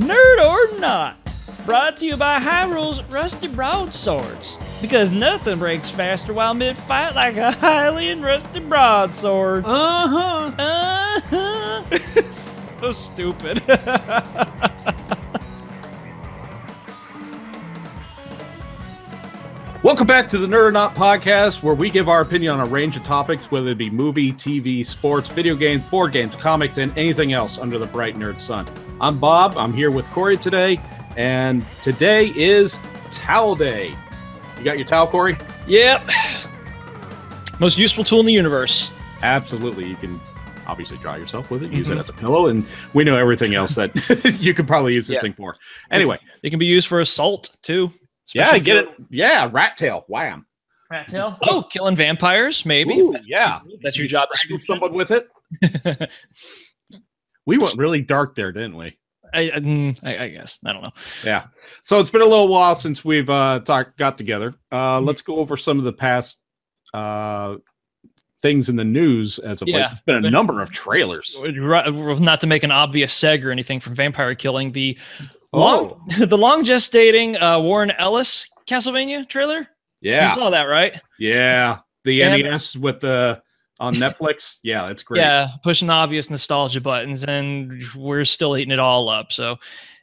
Nerd or Not, brought to you by Hyrule's Rusty Broadswords. Because nothing breaks faster while mid fight like a Hylian Rusty Broadsword. Uh huh. Uh huh. so stupid. Welcome back to the Nerd or Not podcast, where we give our opinion on a range of topics, whether it be movie, TV, sports, video games, board games, comics, and anything else under the bright nerd sun. I'm Bob. I'm here with Corey today, and today is Towel Day. You got your towel, Corey? yep. Most useful tool in the universe. Absolutely. You can obviously dry yourself with it, use it mm-hmm. as a pillow, and we know everything else that you could probably use this Yeah. thing for. Anyway, It can be used for assault too. Yeah, get it. Yeah, rat tail. Wham. Rat tail. Oh, killing vampires, maybe. Ooh, yeah. That's your job Strangle someone with it. We went really dark there, didn't we? I, I, mm, I, I guess. I don't know. Yeah. So it's been a little while since we've uh talked got together. Uh let's go over some of the past uh things in the news as of late. Yeah. There's been a number of trailers. Not to make an obvious seg or anything from vampire killing, the Oh. long, the long gestating uh, Warren Ellis Castlevania trailer. Yeah, you saw that, right? Yeah. The Yeah. NES with the on Netflix. Yeah, it's great. Yeah, pushing the obvious nostalgia buttons, and we're still eating it all up. So,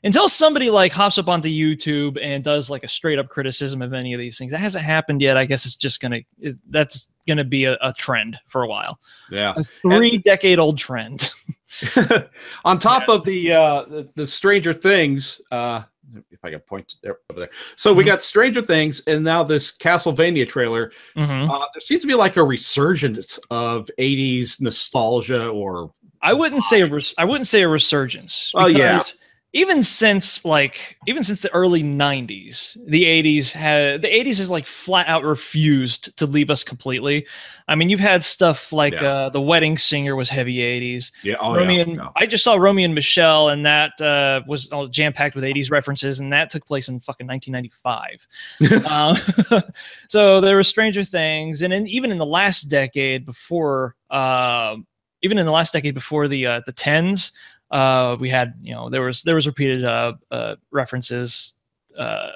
until somebody like hops up onto YouTube and does like a straight up criticism of any of these things, that hasn't happened yet. I guess it's just gonna it, that's gonna be a, a trend for a while, Yeah. a three decade old trend. on top of the uh the, the Stranger Things, uh if I can point there over there. So we Mhm. got Stranger Things and now this Castlevania trailer. Mhm. Uh, there seems to be like a resurgence of 80s nostalgia or I wouldn't say a res- I wouldn't say a resurgence. Oh, yeah. Even since like even since the early '90s, the '80s had the '80s is like flat out refused to leave us completely. I mean, you've had stuff like Yeah. uh, the Wedding Singer was heavy '80s. yeah, oh, Romy yeah, yeah. I just saw Romy and Michele, and that uh, was all jam packed with '80s references, and that took place in fucking 1995. um, so there were Stranger Things, and in, even in the last decade before, uh, even in the last decade before the uh, the tens, uh, we had you know there was there was repeated uh, uh, references. Uh,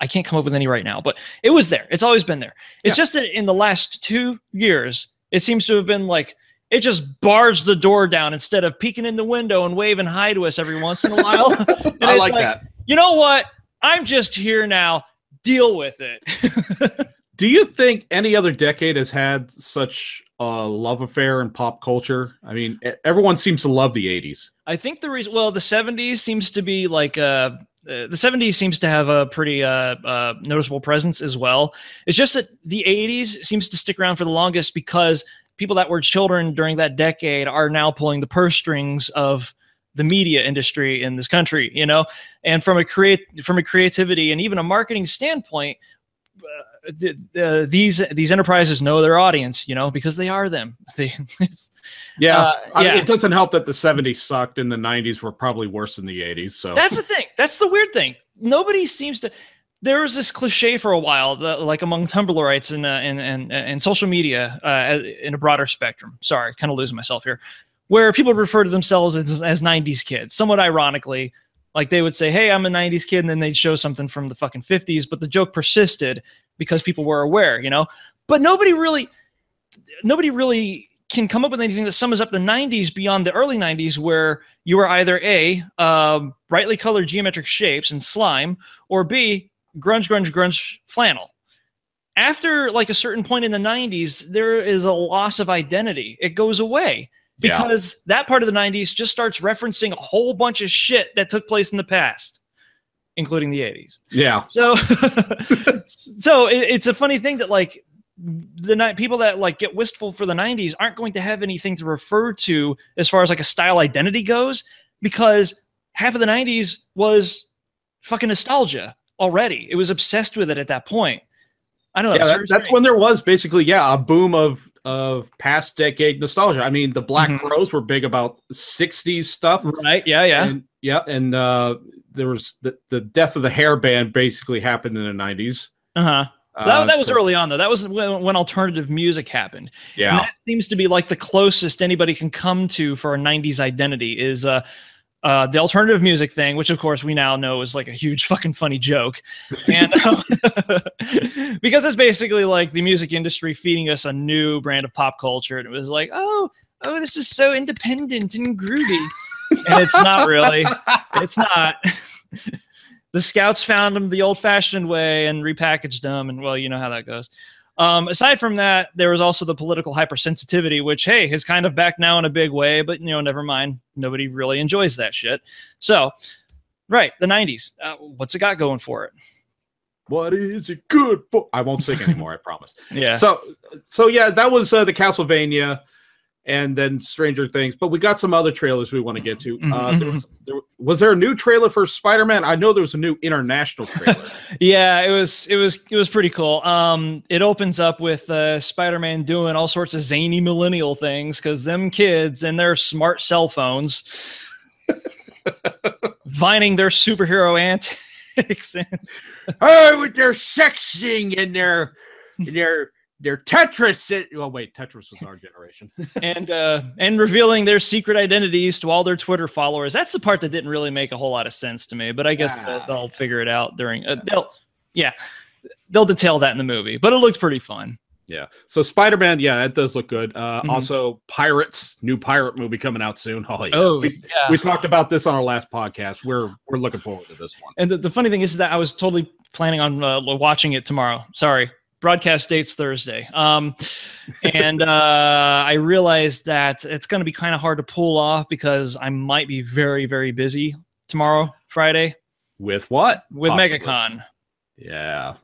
I can't come up with any right now, but it was there. It's always been there. It's Yeah. just that in the last two years, it seems to have been like it just bars the door down instead of peeking in the window and waving hi to us every once in a while. I it's like that. You know what? I'm just here now. Deal with it. Do you think any other decade has had such a love affair in pop culture? I mean, everyone seems to love the 80s. I think the reason, well, the 70s seems to be like uh, uh, the 70s seems to have a pretty uh, uh, noticeable presence as well. It's just that the 80s seems to stick around for the longest because people that were children during that decade are now pulling the purse strings of the media industry in this country, you know, and from a create from a creativity and even a marketing standpoint. Uh, these these enterprises know their audience, you know, because they are them. They, Yeah. Uh, I mean, yeah. it doesn't help that the 70s sucked and the 90s were probably worse than the 80s. So That's the thing. That's the weird thing. Nobody seems to. There was this cliche for a while, that, like among Tumblrites and uh, and and and social media uh, in a broader spectrum. Sorry, kind of losing myself here, where people refer to themselves as, as '90s kids, somewhat ironically. Like they would say, "Hey, I'm a '90s kid," and then they'd show something from the fucking '50s, but the joke persisted because people were aware, you know. But nobody really, nobody really can come up with anything that sums up the 90s beyond the early 90s where you were either a um, brightly colored geometric shapes and slime or b grunge grunge grunge flannel after like a certain point in the 90s there is a loss of identity it goes away Yeah. because that part of the 90s just starts referencing a whole bunch of shit that took place in the past including the 80s yeah. so, so it, it's a funny thing that like the night people that like get wistful for the 90s aren't going to have anything to refer to as far as like a style identity goes because half of the 90s was fucking nostalgia already. It was obsessed with it at that point. I don't know. Yeah, that- that's when there was basically, yeah, a boom of of past decade nostalgia. I mean, the Black Mhm. Crowes were big about 60s stuff. right. Yeah, yeah. And, yeah, and uh, there was the, the death of the hair band basically happened in the 90s. Uh-huh. Uh, That, that was so- early on though. That was when, when alternative music happened. And Yeah. that seems to be like the closest anybody can come to for a 90s identity is uh uh, the alternative music thing, which of course we now know is like a huge fucking funny joke, and um, because it's basically like the music industry feeding us a new brand of pop culture, and it was like, oh, oh, this is so independent and groovy, and it's not really, it's not. the scouts found them the old-fashioned way and repackaged them, and well, you know how that goes. Um, aside from that, there was also the political hypersensitivity, which hey is kind of back now in a big way, but you know, never mind. Nobody really enjoys that shit. So, right, the '90s. Uh, what's it got going for it? What is it good for? I won't sing anymore. I promise. Yeah. So, so yeah, that was uh, the Castlevania, and then Stranger Things. But we got some other trailers we want to get to. Uh, Mhm. there was, there, was there a new trailer for Spider Man? I know there was a new international trailer. yeah, it was it was it was pretty cool. Um, it opens up with uh, Spider-Man doing all sorts of zany millennial things because them kids and their smart cell phones, vining their superhero antics. and- oh, with their sexing and their their their Tetris. Oh wait, Tetris was our generation. and uh, and revealing their secret identities to all their Twitter followers. That's the part that didn't really make a whole lot of sense to me, but I guess Ah. they'll figure it out during. Uh, they'll, yeah, they'll detail that in the movie, but it looked pretty fun. Yeah. So Spider Man, yeah, that does look good. Uh, Mhm. Also, Pirates, new pirate movie coming out soon. Oh yeah. Oh, we, yeah. we talked about this on our last podcast. We're we're looking forward to this one. And the, the funny thing is that I was totally planning on uh, watching it tomorrow. Sorry, broadcast dates Thursday. Um, and uh, I realized that it's going to be kind of hard to pull off because I might be very very busy tomorrow, Friday, With what? with Possibly. MegaCon. Yeah.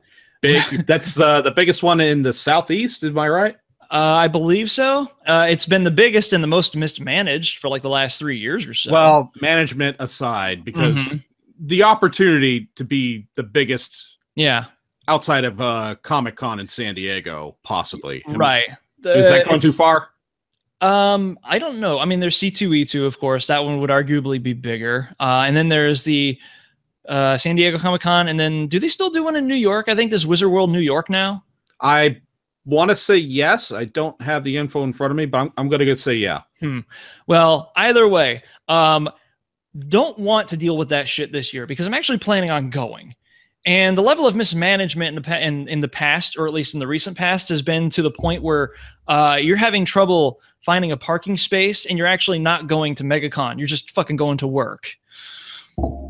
Big. that's uh, the biggest one in the southeast. Am I right? Uh, I believe so. Uh, it's been the biggest and the most mismanaged for like the last three years or so. Well, management aside, because Mhm. the the opportunity to be the biggest yeah, outside of uh, Comic Con in San Diego, possibly. Am- right. Is that going too far? Um, I don't know. I mean, there's C2E2, of course. That one would arguably be bigger. Uh, and then there's the uh, San Diego Comic Con. And then do they still do one in New York? I think there's Wizard World New York now. I want to say yes. I don't have the info in front of me, but I'm, I'm going to say yeah. Well, either way, um, don't want to deal with that shit this year because I'm actually planning on going. And the level of mismanagement in the in, in the past, or at least in the recent past, has been to the point where uh, you're having trouble finding a parking space, and you're actually not going to MegaCon. You're just fucking going to work.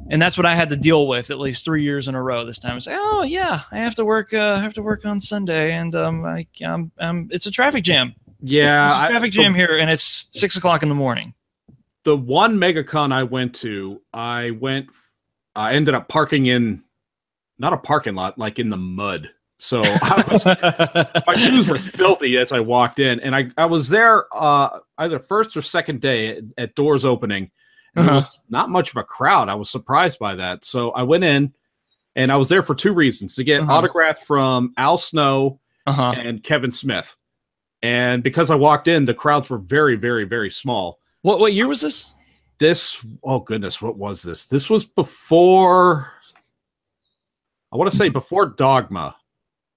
And that's what I had to deal with at least three years in a row. This time, it's like, oh yeah, I have to work. Uh, I have to work on Sunday, and um, I, um, um, it's a traffic jam. Yeah. There's a I- traffic jam here, and it's six o'clock in the morning. the one megacon I went to, I went, I ended up parking in, not a parking lot, like in the mud. So I was, my shoes were filthy as I walked in, and I I was there uh, either first or second day at, at doors opening. Uh-huh. was not much of a crowd. I was surprised by that. So I went in, and I was there for two reasons: to get Uh-huh. autograph from Al Snow Uh-huh. and Kevin Smith. And because I walked in, the crowds were very, very, very small What what year was this? this oh goodness what was this this was before i want to say before dogma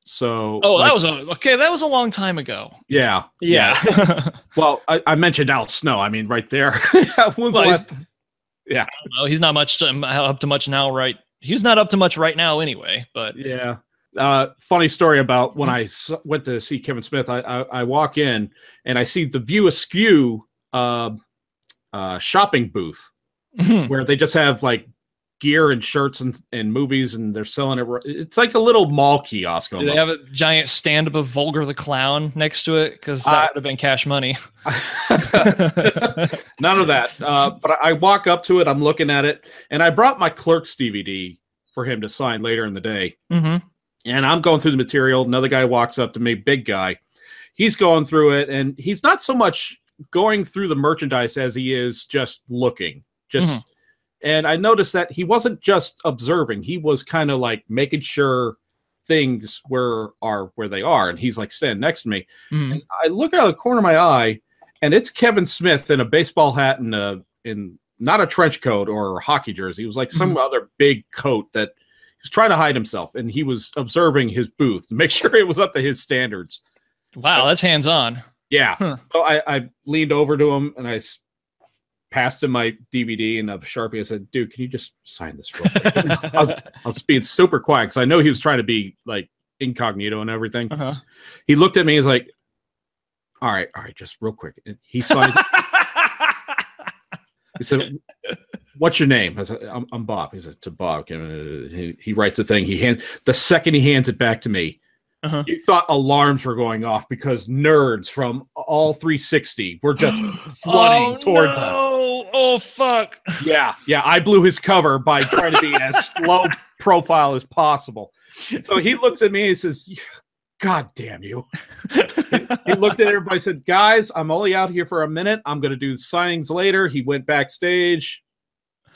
so Oh, like, that was a okay. That was a long time ago. yeah Yeah. well I, I mentioned al snow i mean right there Well, last- yeah well, he's not much to, up to much now, right? He's not up to much right now, anyway. But yeah uh funny story about when i s- went to see kevin smith I, I i walk in and i see the view askew uh uh shopping booth where they just have like gear and shirts and, and movies and they're selling it it's like a little mall kiosk do they have a giant stand up of Vulgar the Clown next to it? Because that Uh, would have been cash money. None of that. Uh, but I walk up to it, I'm looking at it, and I brought my Clerks DVD for him to sign later in the day. hmm And I'm going through the material. Another guy walks up to me, big guy. He's going through it, and he's not so much going through the merchandise as he is just looking. Just Mhm. And I noticed that he wasn't just observing, he was kind of like making sure things were are where they are. And he's like standing next to me. Mm-hmm. And I look out of the corner of my eye, and it's Kevin Smith in a baseball hat and a in not a trench coat or a hockey jersey. It was like some mm-hmm. other big coat that he was trying to hide himself, and he was observing his booth to make sure it was up to his standards. Wow, that's hands on. Yeah. Huh. So I, I leaned over to him and I, passed him my DVD and the Sharpie. I said, dude, can you just sign this real quick? I, was, I was being super quiet because I know he was trying to be like incognito and everything. Uh-huh. He looked at me, he's like, all right, all right, just real quick. And he signed he said, "What's your name?" I said, "I'm, I'm Bob." He said, "To Bob." He, he writes a thing. He hand the second he hands it back to me, Uh-huh. you thought alarms were going off because nerds from all 360 were just flooding oh, towards no. us. Oh fuck. Yeah, yeah. I blew his cover by trying to be as low profile as possible. So he looks at me and he says, God damn you. He looked at everybody said, Guys, I'm only out here for a minute. I'm going to do signings later. He went backstage.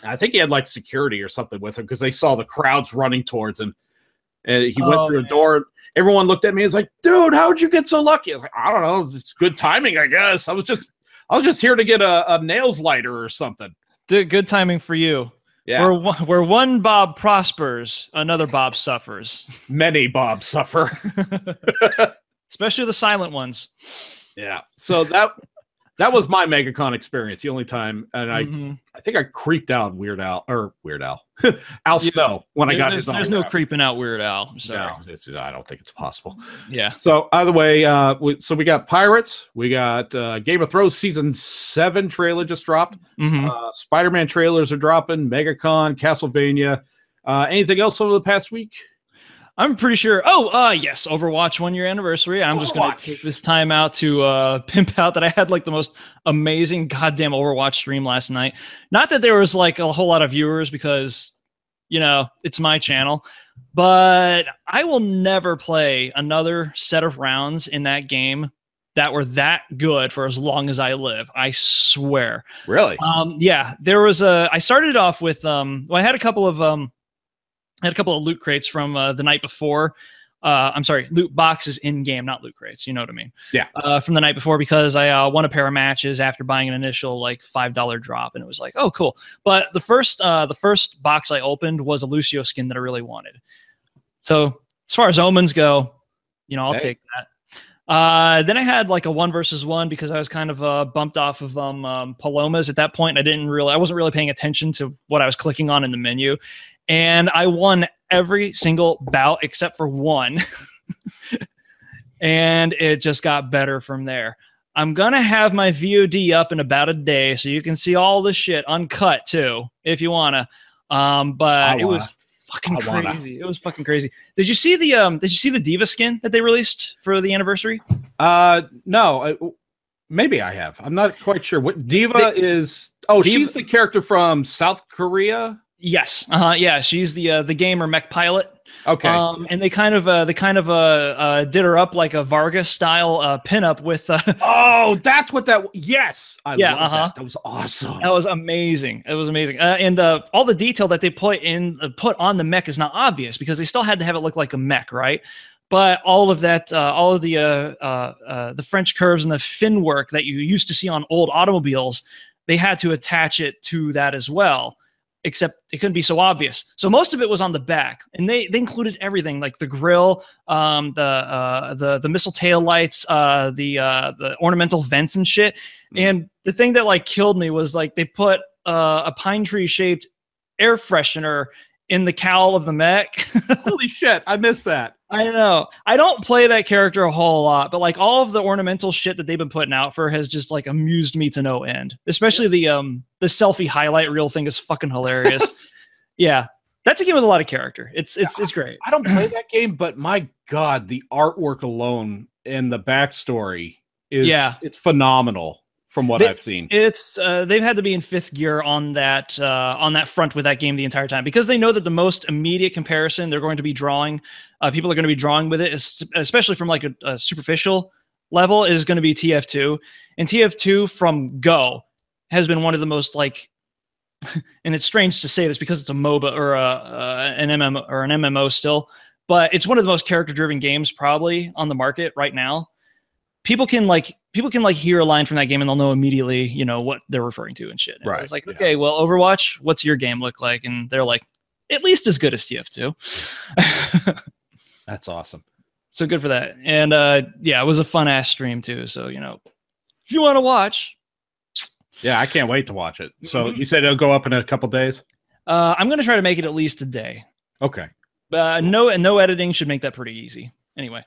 I think he had like security or something with him because they saw the crowds running towards him. And he went Oh, through a man. door. Everyone looked at me and was like, Dude, how'd you get so lucky? I was like, I don't know. It's good timing, I guess. I was just. I was just here to get a, a nails lighter or something. Good good timing for you. Yeah. Where one, where one Bob prospers, another Bob suffers. Many Bob suffer. Especially the silent ones. Yeah. So that that was my MegaCon experience. The only time, and I Mhm. I think I creeped out Weird Al or Weird Al Al Yeah. Snow when I got there's, his. there's no creeping out Weird Al. I'm sorry. No, it's, I don't think it's possible. Yeah. So either way, uh, we, so we got Pirates, we got uh, Game of Thrones season seven trailer just dropped. Mhm. Uh, Spider-Man trailers are dropping. MegaCon, Castlevania. Uh, anything else over the past week? I'm pretty sure. Oh, uh, yes, Overwatch one year anniversary. I'm just gonna take this time out to uh, pimp out that I had like the most amazing goddamn Overwatch stream last night. Not that there was like a whole lot of viewers because, you know, it's my channel, but I will never play another set of rounds in that game that were that good for as long as I live. I swear. Really? Um, yeah, there was a. I started off with. Um, well, I had a couple of. Um, I had a couple of loot crates from uh, the night before. Uh, I'm sorry, loot boxes in game, not loot crates. You know what I mean? Yeah. Uh, from the night before because I uh, won a pair of matches after buying an initial like five dollar drop, and it was like, oh, cool. But the first, uh, the first box I opened was a Lucio skin that I really wanted. So as far as omens go, you know, I'll Hey. take that. Uh, then I had like a one versus one because I was kind of uh, bumped off of um, um, Palomas at that point. I didn't really, I wasn't really paying attention to what I was clicking on in the menu, and I won every single bout except for one, and it just got better from there. I'm gonna have my VOD up in about a day, so you can see all the shit uncut too, if you wanna. Um, but it wanna. was fucking crazy. It was fucking crazy. Did you see the um? Did you see the D.Va skin that they released for the anniversary? Uh, no. I, maybe I have. I'm not quite sure. What D.Va They- is? Oh, D.Va- she's the character from South Korea. Yes. Uh huh. Yeah, she's the uh, the gamer mech pilot. Okay. Um, and they kind of uh, they kind of uh, uh did her up like a Vargas style uh pinup with uh, oh, that's what that. Yes, I Yeah, love uh-huh. that. That was awesome. That was amazing. It was amazing. Uh, and uh, all the detail that they put in, uh, put on the mech is not obvious because they still had to have it look like a mech, right? But all of that, uh, all of the uh, uh, uh, the French curves and the fin work that you used to see on old automobiles, they had to attach it to that as well. Except it couldn't be so obvious. So most of it was on the back, and they they included everything like the grill, um, the uh, the the missile tail lights, uh, the uh, the ornamental vents and shit. Mm. And the thing that like killed me was like they put uh, a pine tree shaped air freshener in the cowl of the mech. Holy shit! I missed that. I know. I don't play that character a whole lot, but like all of the ornamental shit that they've been putting out for has just like amused me to no end. Especially the um the selfie highlight reel thing is fucking hilarious. yeah. That's a game with a lot of character. It's it's it's great. I don't play that game, but my god, the artwork alone and the backstory is Yeah. it's phenomenal from what They- I've seen. It's uh, they've had to be in fifth gear on that uh, on that front with that game the entire time. Because they know that the most immediate comparison they're going to be drawing, uh, people are going to be drawing with it, is, especially from like a, a superficial level, is going to be TF2, and TF2 from Go has been one of the most like, and it's strange to say this because it's a MOBA or a, uh, an MMO or an MMO still, but it's one of the most character driven games probably on the market right now. People can like people can like hear a line from that game and they'll know immediately you know what they're referring to and shit And Right, it's like yeah. okay well overwatch what's your game look like and they're like at least as good as tf2 That's awesome. so good for that and uh yeah it was a fun ass stream too so you know if you want to watch Yeah, I can't wait to watch it. So Mhm. you said it'll go up in a couple days. Uh, I'm gonna try to make it at least a day. Okay. Uh, no, no editing should make that pretty easy. Anyway,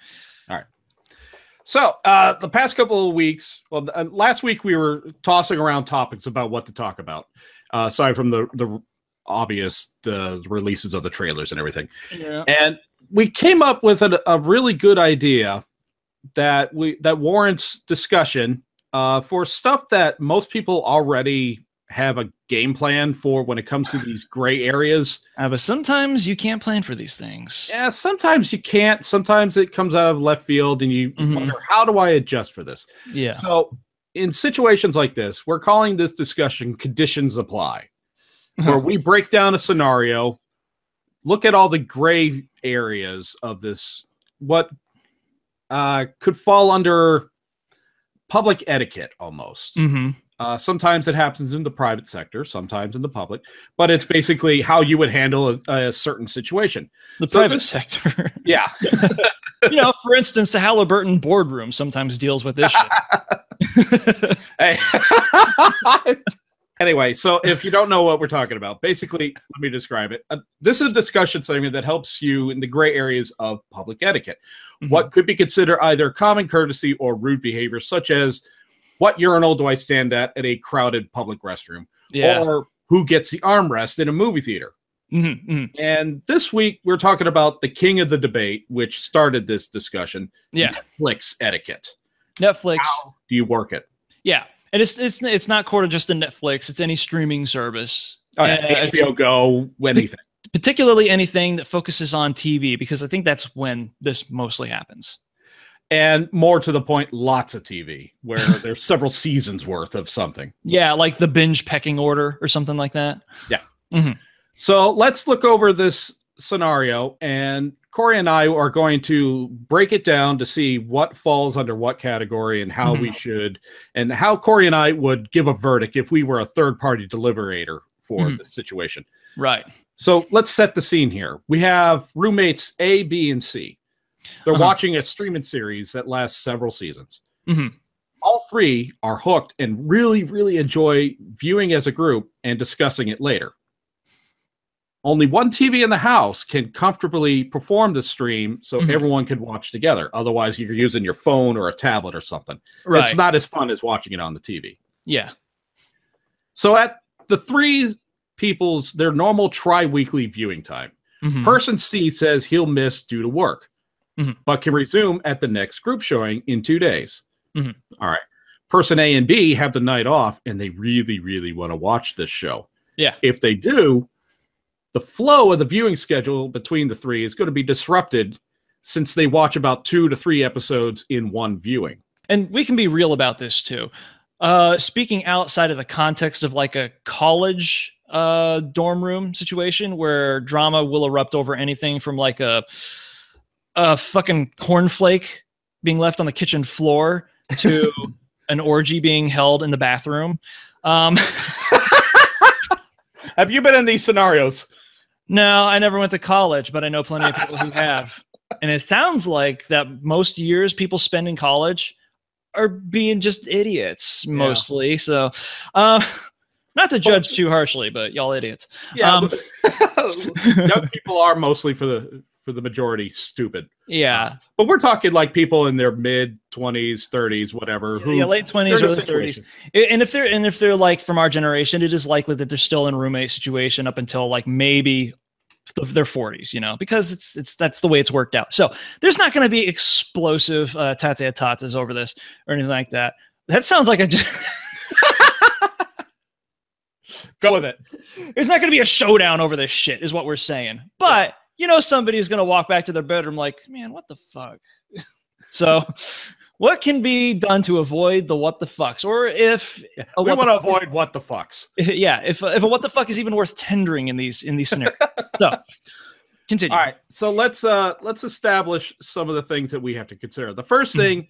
So uh, the past couple of weeks, well, uh, last week we were tossing around topics about what to talk about, uh, aside from the the obvious the releases of the trailers and everything. yeah. and we came up with a, a really good idea that we that warrants discussion uh, for stuff that most people already have a game plan for when it comes to these gray areas. Uh, but sometimes you can't plan for these things. Yeah, sometimes you can't. Sometimes it comes out of left field, and you Mhm. wonder how do I adjust for this. Yeah. So, in situations like this, we're calling this discussion "conditions apply." where we break down a scenario, look at all the gray areas of this, what uh, could fall under public etiquette almost. hmm Uh, sometimes it happens in the private sector, sometimes in the public, but it's basically how you would handle a, a certain situation. The So private sector. Yeah. you know, for instance, the Halliburton boardroom sometimes deals with this shit. Anyway, so if you don't know what we're talking about, basically, let me describe it. Uh, this is a discussion segment that helps you in the gray areas of public etiquette. Mm-hmm. What could be considered either common courtesy or rude behavior, such as what urinal do I stand at at a crowded public restroom, yeah. or who gets the armrest in a movie theater. Mhm, mhm. And this week, we're talking about the king of the debate, which started this discussion Yeah. Netflix etiquette. Netflix. How do you work it? Yeah. And it's it's it's not core to just to Netflix. It's any streaming service. Oh, yeah, Uh, HBO Go, anything. particularly anything that focuses on TV, because I think that's when this mostly happens. And more to the point, lots of TV where there's several seasons worth of something. Yeah, like the binge pecking order or something like that. Yeah. So let's look over this scenario, and Corey and I are going to break it down to see what falls under what category and how we should, and how Corey and I would give a verdict if we were a third party deliberator for Mhm. the situation. Right. So let's set the scene here. We have roommates A, B, and C. They're Uh-huh. watching a streaming series that lasts several seasons. Mhm. All three are hooked and really, really enjoy viewing as a group and discussing it later. Only one TV in the house can comfortably perform the stream so Mhm. everyone can watch together. Otherwise, you're using your phone or a tablet or something. Right. It's not as fun as watching it on the TV. yeah. So at the three people's their normal tri-weekly viewing time, Mhm. Person C says he'll miss due to work, Mhm. but can resume at the next group showing in two days. Mhm. All right. Person A and B have the night off and they really, really want to watch this show. Yeah. If they do, the flow of the viewing schedule between the three is going to be disrupted since they watch about two to three episodes in one viewing. and we can be real about this too. Uh, speaking outside of the context of like a college uh, dorm room situation where drama will erupt over anything from like a a fucking cornflake being left on the kitchen floor to an orgy being held in the bathroom. Um, Have you been in these scenarios? no, I never went to college, but I know plenty of people who have. And it sounds like that most years people spend in college are being just idiots Yeah. mostly. So, uh, not to judge too harshly, but y'all idiots. Yeah. Um, young people are mostly for the for the majority stupid. Yeah, But we're talking like people in their mid 20s, 30s, whatever. Who yeah, late twenties, they're in a early thirties. And if they're and if they're like from our generation, it is likely that they're still in roommate situation up until like maybe their 40s, you know, because it's it's that's the way it's worked out. So there's not going to be explosive uh, tate tatas over this or anything like that. That sounds like a just. Go with it. There's not going to be a showdown over this shit, is what we're saying. But you know, somebody's going to walk back to their bedroom like, man, what the fuck? so, what can be done to avoid the what the fucks, or if we want to avoid what the fucks. yeah, if if a what the fuck is even worth tendering in these in these scenarios. so, continue. All right. So let's uh let's establish some of the things that we have to consider. The first Mhm. thing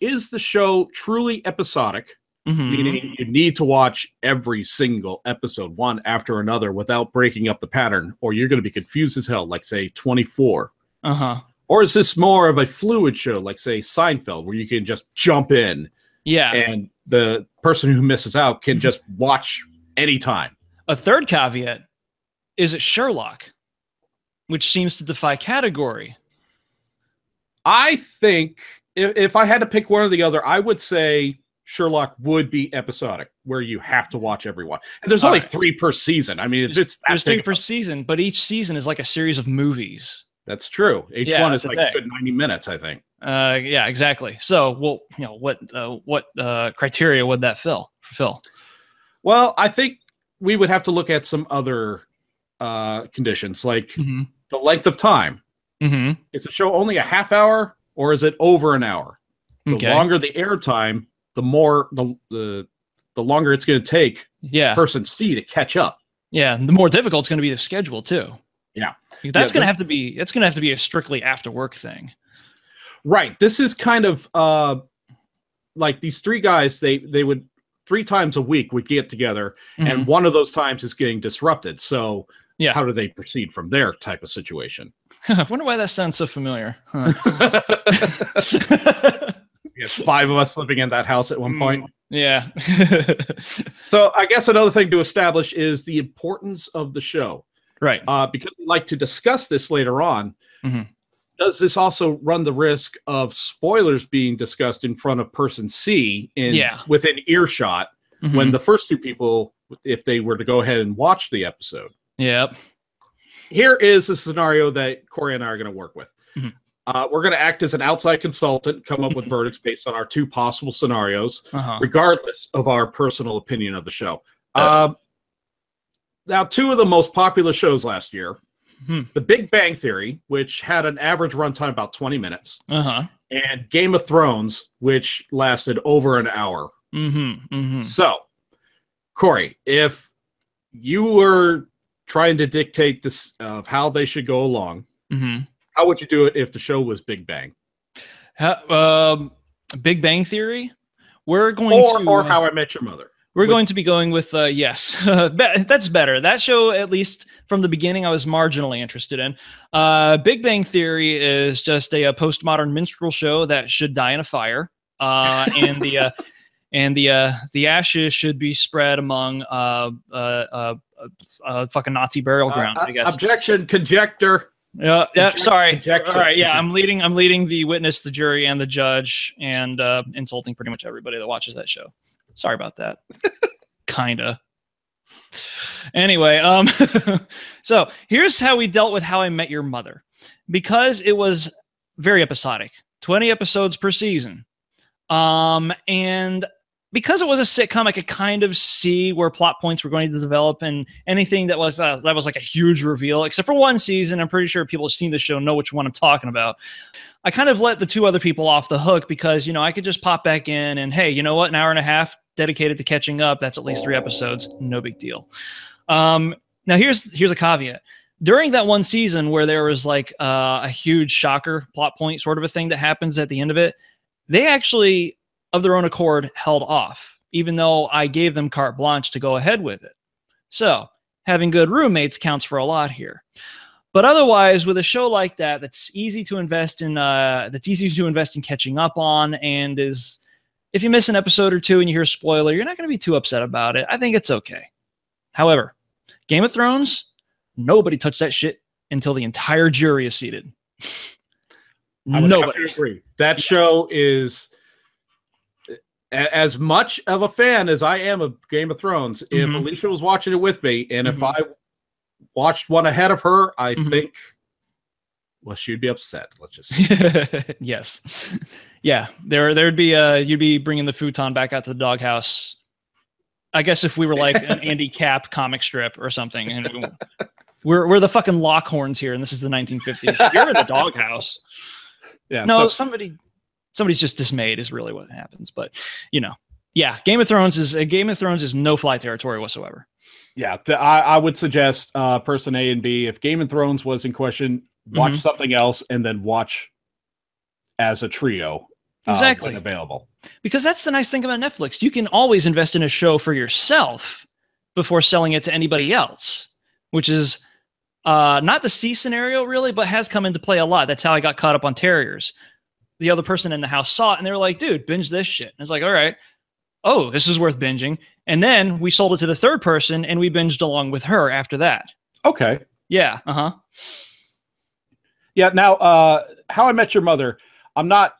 is the show truly episodic, Mhm. meaning you need to watch every single episode one after another without breaking up the pattern, or you're going to be confused as hell, like say 24. Uh huh. Or is this more of a fluid show, like say Seinfeld, where you can just jump in Yeah. and the person who misses out can just watch anytime. A third caveat is it Sherlock, which seems to defy category. I think if, if I had to pick one or the other, I would say Sherlock would be episodic, where you have to watch everyone. And there's All only right. three per season. I mean, There's, it's there's three per season, but each season is like a series of movies. that's true. Each Yeah, one is like good 90 minutes, I think. Uh, yeah, exactly. So, well, you know, what uh, what uh, criteria would that fill fulfill? Well, I think we would have to look at some other uh, conditions, like Mm-hmm. the length of time. Mm-hmm. Is the show only a half hour or is it over an hour? The Okay. longer the air time, the more the the the longer it's going to take yeah. person C to catch up. Yeah, and the more difficult it's going to be the schedule too. Yeah. Because that's Yeah, going to have to be that's going to have to be a strictly after work thing. Right. This is kind of uh like these three guys they they would three times a week would get together and one of those times is getting disrupted. So Mm-hmm. Yeah. how do they proceed from there type of situation? I wonder why that sounds so familiar. Huh. Five of us living in that house at one point. yeah. So I guess another thing to establish is the importance of the show. right. Uh, because we like to discuss this later on. Mhm. Does this also run the risk of spoilers being discussed in front of person C in Yeah. within earshot when Mhm. the first two people, if they were to go ahead and watch the episode? Yep. Here is a scenario that Corey and I are going to work with. Mhm. Uh, we're going to act as an outside consultant, come up with verdicts based on our two possible scenarios Uh-huh. regardless of our personal opinion of the show. Uh, now, two of the most popular shows last year Hmm. The Big Bang Theory, which had an average runtime about 20 minutes, Uh-huh. and Game of Thrones, which lasted over an hour. Mm-hmm. Mm-hmm. So, Corey, if you were trying to dictate this of how they should go along, Mm-hmm. How would you do it if the show was Big Bang? Ha- um, Big Bang Theory. We're going Or, to or How I Met Your Mother? We're With- going to be going with uh, yes. That's better. That show, at least from the beginning, I was marginally interested in. Uh, Big Bang Theory is just a, a postmodern minstrel show that should die in a fire, uh, and the uh, and the uh, the ashes should be spread among uh, uh, uh, uh, uh, fucking Nazi burial ground. Uh, I guess. Objection, conjector. Yeah, yeah. Sorry. All right. Yeah, I'm leading. I'm leading the witness, the jury, and the judge, and uh, insulting pretty much everybody that watches that show. Sorry about that. Kinda. Anyway, um, so here's how we dealt with How I Met Your Mother, because it was very episodic, 20 episodes per season, um, and because it was a sitcom, I could kind of see where plot points were going to develop, and anything that was uh, that was like a huge reveal, except for one season. I'm pretty sure people have seen the show, know which one I'm talking about. I kind of let the two other people off the hook because you know I could just pop back in and hey, you know what, an hour and a half dedicated to catching up. That's at least three episodes, no big deal. Um, now here's here's a caveat. During that one season where there was like uh, a huge shocker plot point sort of a thing that happens at the end of it, they actually of their own accord held off, even though I gave them carte blanche to go ahead with it. So having good roommates counts for a lot here. But otherwise, with a show like that, that's easy to invest in, uh, that's easy to invest in catching up on, and is if you miss an episode or two and you hear a spoiler, you're not going to be too upset about it. I think it's okay. However, Game of Thrones, nobody touched that shit until the entire jury is seated. I would Nobody. agree. That show is as much of a fan as I am of Game of Thrones. If Mhm. Alicia was watching it with me, and if Mhm. I watched one ahead of her, I Mhm. think, well, she'd be upset. Let's just. yes. Yeah, there there'd be uh you'd be bringing the futon back out to the doghouse. I guess if we were like an Andy Capp comic strip or something and we're we're the fucking Lockhorns here and this is the 1950s. You're in the doghouse. yeah. No, so- somebody somebody's just dismayed is really what happens, but you know. Yeah, Game of Thrones is uh, Game of Thrones is no fly territory whatsoever. yeah. th- I, I would suggest uh, person A and B. If Game of Thrones was in question, watch Mhm. something else, and then watch as a trio. uh, Exactly. when available. because that's the nice thing about Netflix. You can always invest in a show for yourself before selling it to anybody else, which is uh, not the C scenario really, but has come into play a lot. That's how I got caught up on Terriers. The other person in the house saw it and they were like, dude, binge this shit. And it's like, all right, oh, this is worth binging. And then we sold it to the third person and we binged along with her after that. Okay. Yeah. Uh huh. Yeah. Now, uh, How I Met Your Mother. I'm not.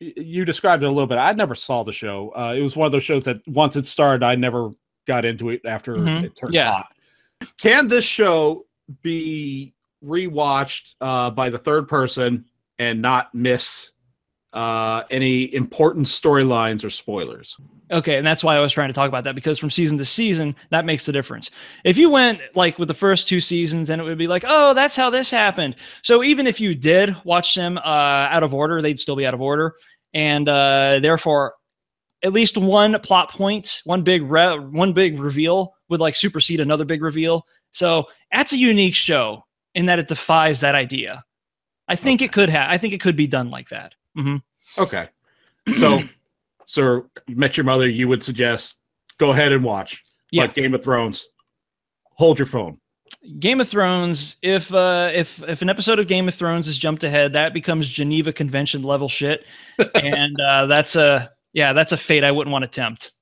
You described it a little bit. I never saw the show. Uh, it was one of those shows that once it started, I never got into it after Mhm. it turned Yeah. hot. Can this show be rewatched uh, by the third person and not miss uh, any important storylines or spoilers? Okay, and that's why I was trying to talk about that because from season to season, that makes the difference. If you went like with the first two seasons, then it would be like, oh, that's how this happened. So even if you did watch them uh, out of order, they'd still be out of order, and uh, therefore, at least one plot point, one big re- one big reveal would like supersede another big reveal. So that's a unique show in that it defies that idea. I think it could have. I think it could be done like that. Hmm Okay. So, so Met Your Mother, you would suggest go ahead and watch. Yeah. But Game of Thrones, hold your phone. Game of Thrones, if uh if if an episode of Game of Thrones is jumped ahead, that becomes Geneva Convention level shit. and uh that's a yeah, that's a fate I wouldn't want to tempt.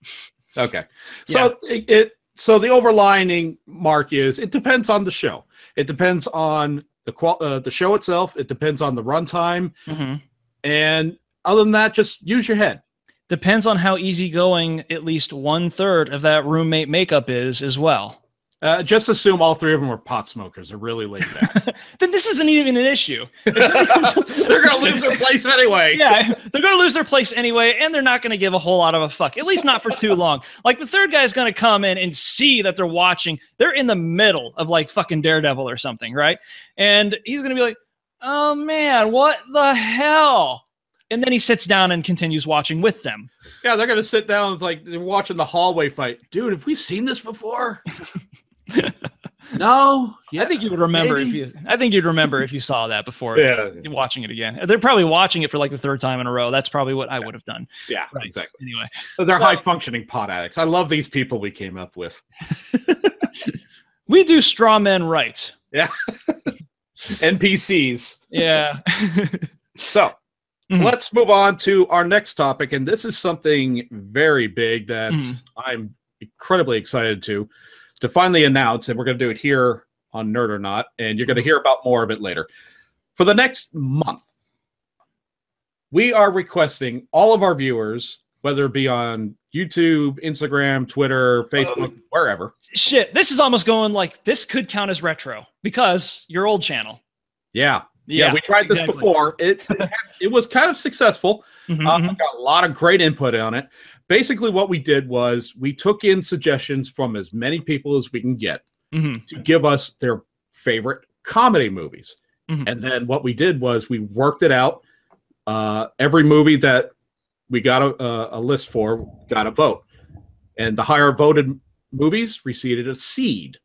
Okay. So it, it so the overlining mark is it depends on the show. It depends on the qual uh, the show itself. It depends on the runtime, and other than that, just use your head. Depends on how easygoing at least one third of that roommate makeup is as well. Uh, just assume all three of them are pot smokers. They're really laid back. Then this isn't even an issue. They're gonna lose their place anyway. yeah, they're going to lose their place anyway, and they're not going to give a whole lot of a fuck. At least not for too long. Like the third guy's going to come in and see that they're watching. They're in the middle of like fucking Daredevil or something, right? And he's going to be like, "Oh man, what the hell?" And then he sits down and continues watching with them. Yeah, they're gonna sit down. It's like they're watching the hallway fight. Dude, have we seen this before? no. Yeah, I think you would remember maybe. if you. I think you'd remember if you saw that before Yeah. watching it again. They're probably watching it for like the third time in a row. That's probably what I would have done. Yeah. Right. Exactly. Anyway. So they're So- high functioning pot addicts. I love these people we came up with. We do straw men right. NPCs. Yeah. So Mhm. let's move on to our next topic. And this is something very big that Mhm. I'm incredibly excited to to finally announce. And we're going to do it here on Nerd or Not. And you're going to hear about more of it later. For the next month, we are requesting all of our viewers, whether it be on YouTube, Instagram, Twitter, Facebook, wherever. Shit, this is almost going like this could count as retro because your old channel. Yeah. Yeah, we tried this exactly. before. It it was kind of successful. Mhm, Uh, mhm. Got a lot of great input on it. Basically, what we did was we took in suggestions from as many people as we can get Mhm. to give us their favorite comedy movies. Mhm. And then what we did was we worked it out. Uh, every movie that we got a, a, a list for got a vote. And the higher voted movies received a seed.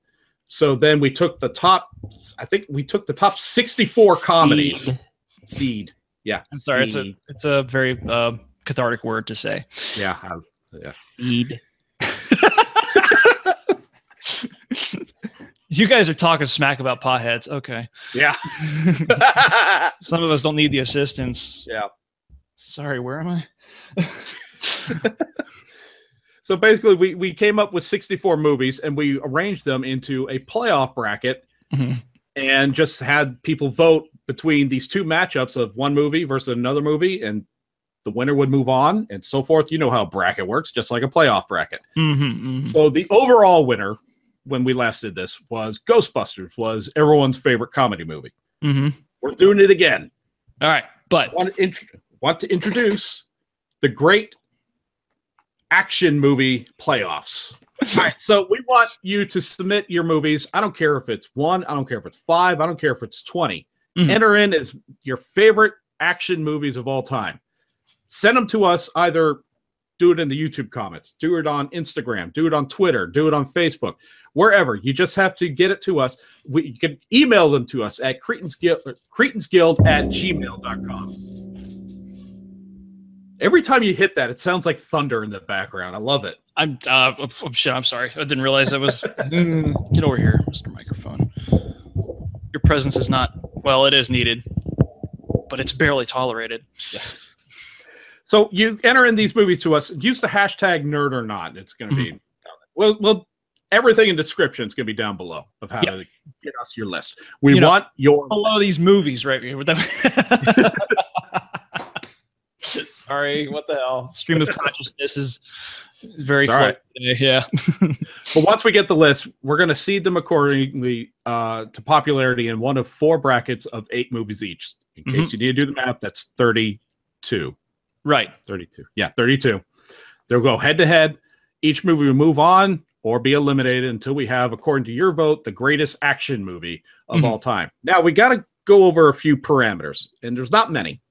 So then we took the top, I think we took the top 64 comedies. Seed. Seed. Yeah. I'm sorry, it's a it's a very uh, cathartic word to say. Yeah. I- yeah. Feed. you guys are talking smack about potheads. Okay. Yeah. Some of us don't need the assistance. yeah. Sorry, where am I? So basically, we, we came up with 64 movies and we arranged them into a playoff bracket Mhm. and just had people vote between these two matchups of one movie versus another movie. And the winner would move on and so forth. You know how a bracket works, just like a playoff bracket. Mhm, mhm. So the overall winner when we last did this was Ghostbusters, was everyone's favorite comedy movie. Mhm. We're doing it again. All right, but to, int- want to introduce the great action movie playoffs. All right, so we want you to submit your movies. I don't care if it's one, I don't care if it's five, I don't care if it's 20. Mhm. Enter in as your favorite action movies of all time. Send them to us either do it in the YouTube comments, do it on Instagram, do it on Twitter, do it on Facebook, wherever. You just have to get it to us. We, you can email them to us at Cretins Guild, Cretins Guild at gmail.com. Every time you hit that, it sounds like thunder in the background. I love it. I'm uh, oh, shit. I'm sorry. I didn't realize I was. Mm, Get over here, Mr. Microphone. Your presence is not well. It is needed, but it's barely tolerated. So you enter in these movies to us. Use the hashtag nerd or not. It's going to be Mm-hmm. well, well, everything in description is going to be down below of how Yeah. to get us your list. We You know, want your below these movies right here. Sorry, what the hell? Stream of consciousness is very right. today. Yeah. But once we get the list, we're going to seed them accordingly uh, to popularity in one of four brackets of eight movies each. In Mm-hmm. case you need to do the math, that's 32. right. 32. Yeah, 32. They'll go head to head. Each movie will move on or be eliminated until we have, according to your vote, the greatest action movie of Mhm. all time. Now, we got to go over a few parameters, and there's not many.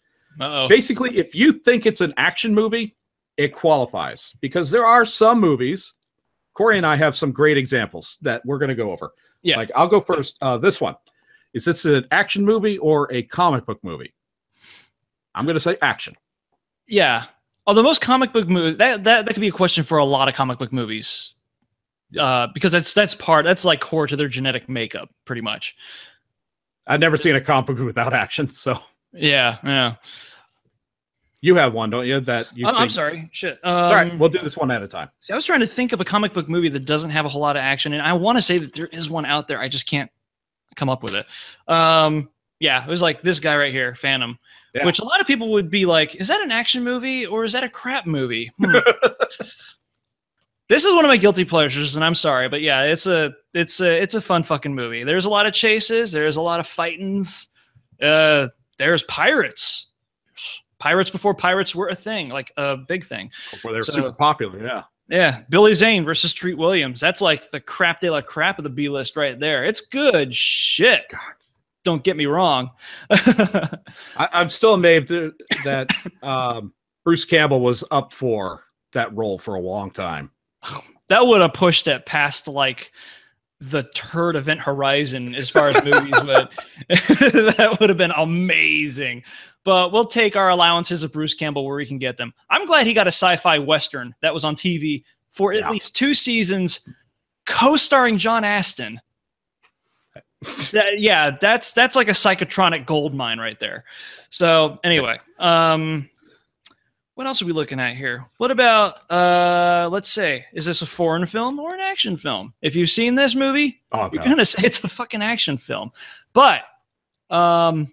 Uh-oh. Basically, if you think it's an action movie, it qualifies because there are some movies. Corey and I have some great examples that we're going to go over. Yeah. Like, I'll go first. Uh, this one is this an action movie or a comic book movie? I'm going to say action. Yeah. Although most comic book movies that, that that could be a question for a lot of comic book movies. Uh, because that's that's part that's like core to their genetic makeup, pretty much. I've never seen a comic book without action, so Yeah, yeah. you have one, don't you? That you. I'm, I'm sorry. Shit. It's all right, Um, we'll do this one at a time. See, I was trying to think of a comic book movie that doesn't have a whole lot of action, and I want to say that there is one out there. I just can't come up with it. Um, yeah, it was like this guy right here, Phantom, Yeah. which a lot of people would be like, "Is that an action movie or is that a crap movie?" Hmm. this is one of my guilty pleasures, and I'm sorry, but yeah, it's a it's a it's a fun fucking movie. There's a lot of chases. There's a lot of fightings. Uh, there's pirates. Pirates before pirates were a thing, like a big thing. Where they're So- super popular, yeah. Yeah, Billy Zane versus Treat Williams. That's like the crap de la crap of the B list right there. It's good shit. Don't get me wrong. I, I'm still amazed that- that um, Bruce Campbell was up for that role for a long time. that would have pushed it past like the turd event horizon as far as movies went. that would have been amazing. But we'll take our allowances of Bruce Campbell where we can get them. I'm glad he got a sci-fi western that was on TV for at Yeah. least two seasons, co-starring John Astin. That- yeah, that's that's like a psychotronic gold mine right there. So anyway, um, what else are we looking at here? What about uh, let's say, is this a foreign film or an action film? If you've seen this movie, Oh, you're gonna say it's a fucking action film, but um,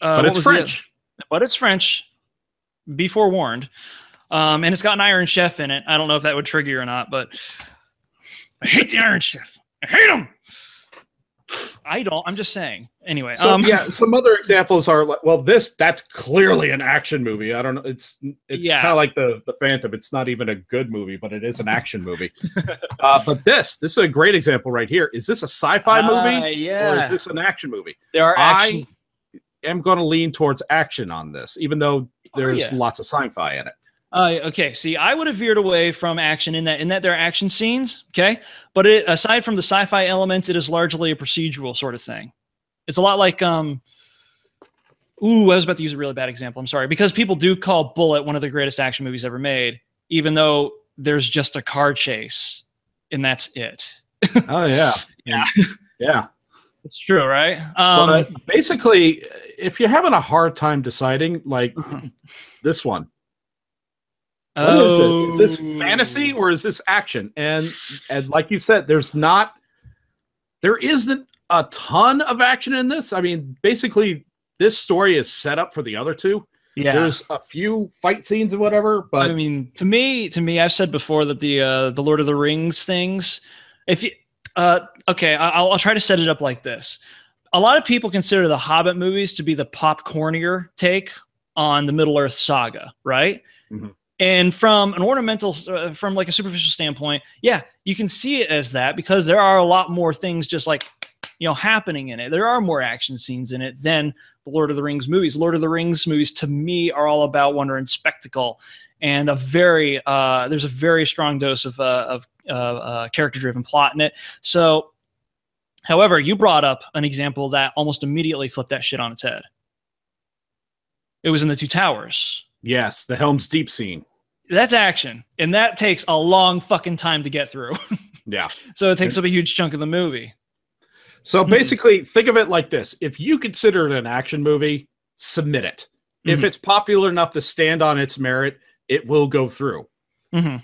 uh, but it's was the- French. but it's French. Be forewarned. Um, and it's got an Iron Chef in it. I don't know if that would trigger you or not, but I hate the Iron Chef. I hate him. I don't. I'm just saying. Anyway, So um, yeah, some other examples are like, well, this that's clearly an action movie. I don't know. It's it's Yeah. kind of like the the Phantom. It's not even a good movie, but it is an action movie. uh, but this this is a great example right here. Is this a sci-fi uh, movie or is this an action movie? there are action. I am going to lean towards action on this, even though there's yeah. lots of sci-fi in it. Uh, okay, see, I would have veered away from action in that in that there are action scenes. Okay, but it, aside from the sci-fi elements, it is largely a procedural sort of thing. It's a lot like um. Ooh, I was about to use a really bad example. I'm sorry because people do call Bullitt one of the greatest action movies ever made, even though there's just a car chase, and that's it. Oh yeah, Yeah. yeah. It's true, right? Um, but basically, if you're having a hard time deciding, like this one, What is it? Is this oh. fantasy or is this action? And and like you said, there's not there isn't a ton of action in this. I mean, basically, this story is set up for the other two. Yeah. There's a few fight scenes or whatever, but I mean, to me, to me, I've said before that the uh, the Lord of the Rings things. If you, uh, okay, I- I'll, I'll try to set it up like this. A lot of people consider the Hobbit movies to be the popcornier take on the Middle Earth saga, right? Mhm. And from an ornamental, uh, from like a superficial standpoint, yeah, you can see it as that because there are a lot more things just like you know happening in it. There are more action scenes in it than the Lord of the Rings movies. Lord of the Rings movies to me are all about wonder and spectacle, and a very uh, there's a very strong dose of uh, of uh, uh, character driven plot in it. So, however, you brought up an example that almost immediately flipped that shit on its head. It was in the Two Towers. Yes, the Helm's Deep scene. That's action, and that takes a long fucking time to get through. Yeah. so it takes up a huge chunk of the movie. So Hmm. basically, think of it like this: if you consider it an action movie, submit it. if Mhm. it's popular enough to stand on its merit, it will go through. hmm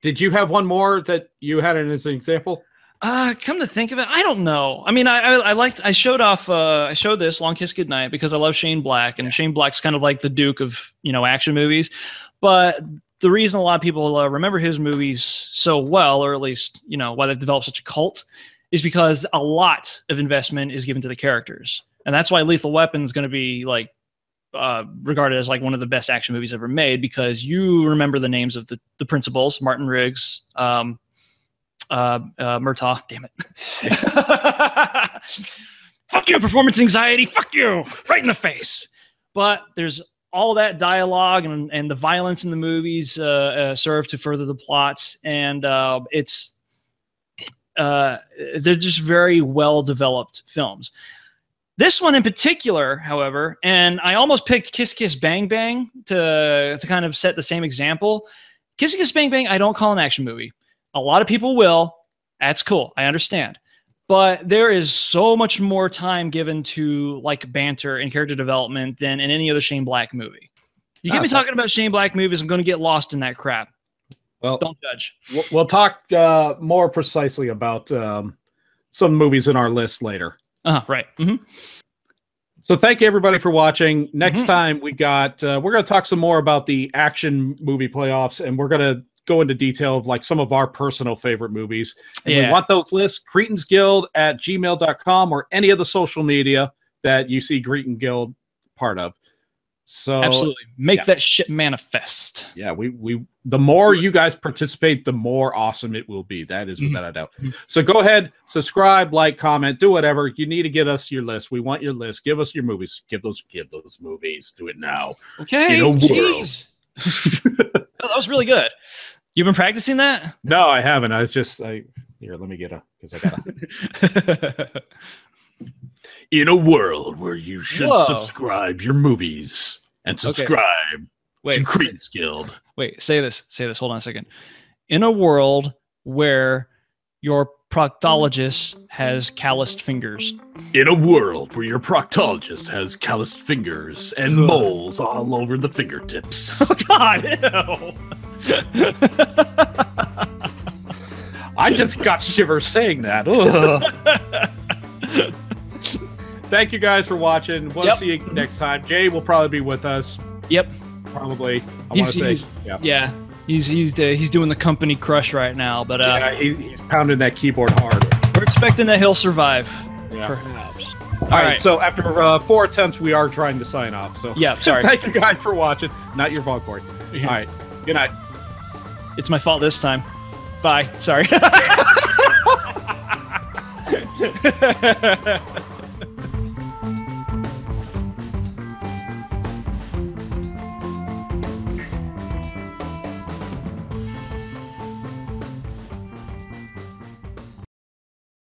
Did you have one more that you had as an example? Uh, come to think of it, I don't know. I mean, I I, I liked I showed off uh I showed this Long Kiss Goodnight because I love Shane Black and Shane Black's kind of like the Duke of you know action movies, but the reason a lot of people uh, remember his movies so well, or at least you know why they've developed such a cult, is because a lot of investment is given to the characters, and that's why Lethal Weapon is going to be like uh, regarded as like one of the best action movies ever made because you remember the names of the the principals, Martin Riggs, um, uh, uh, Murtaugh. Damn it! Fuck you, performance anxiety. Fuck you, right in the face. But there's all that dialogue and, and the violence in the movies uh, uh, serve to further the plots, and uh, it's uh, they're just very well developed films. This one in particular, however, and I almost picked Kiss Kiss Bang Bang to to kind of set the same example. Kiss Kiss Bang Bang, I don't call an action movie. A lot of people will. That's cool. I understand. But there is so much more time given to like banter and character development than in any other Shane Black movie. You get me Okay. talking about Shane Black movies, I'm going to get lost in that crap. Well, Don't judge. we'll, we'll talk uh, more precisely about um, some movies in our list later. Uh-huh, right. hmm So thank you everybody for watching. Next Mhm. time we got uh, we're going to talk some more about the action movie playoffs, and we're going to go into detail of like some of our personal favorite movies. If Yeah. we want those lists, Cretins Guild at gmail.com or any of the social media that you see Cretin Guild part of. So Absolutely. Make yeah. that shit manifest. yeah, we we the more you guys participate, the more awesome it will be. That is Mhm. without a doubt. So go ahead, subscribe, like, comment, do whatever. You need to get us your list. We want your list. Give us your movies. Give those give those movies. Do it now. Okay. In a world. jeez. That was really good. You've been practicing that? No, I haven't. I was just I here, let me get a because I gotta In a world where you should Whoa. subscribe your movies and Okay. subscribe wait, to Cretins Guild. wait, say this. Say this. Hold on a second. In a world where your proctologist has calloused fingers. In a world where your proctologist has calloused fingers and Ugh. moles all over the fingertips. Oh, God, ew. I just got shivers saying that. Thank you guys for watching. We'll Yep. see you next time. Jay will probably be with us. Yep. Probably. I want to say. he's- Yeah. Yeah. He's he's uh, he's doing the company crush right now, but uh, yeah he, he's pounding that keyboard hard. we're expecting that he'll survive. Yeah. Perhaps. All right. right. So after uh, four attempts, we are trying to sign off. So Yeah, sorry. Thank you guys for watching. Not your fault, Corey. All right. Good night. It's my fault this time. Bye. Sorry.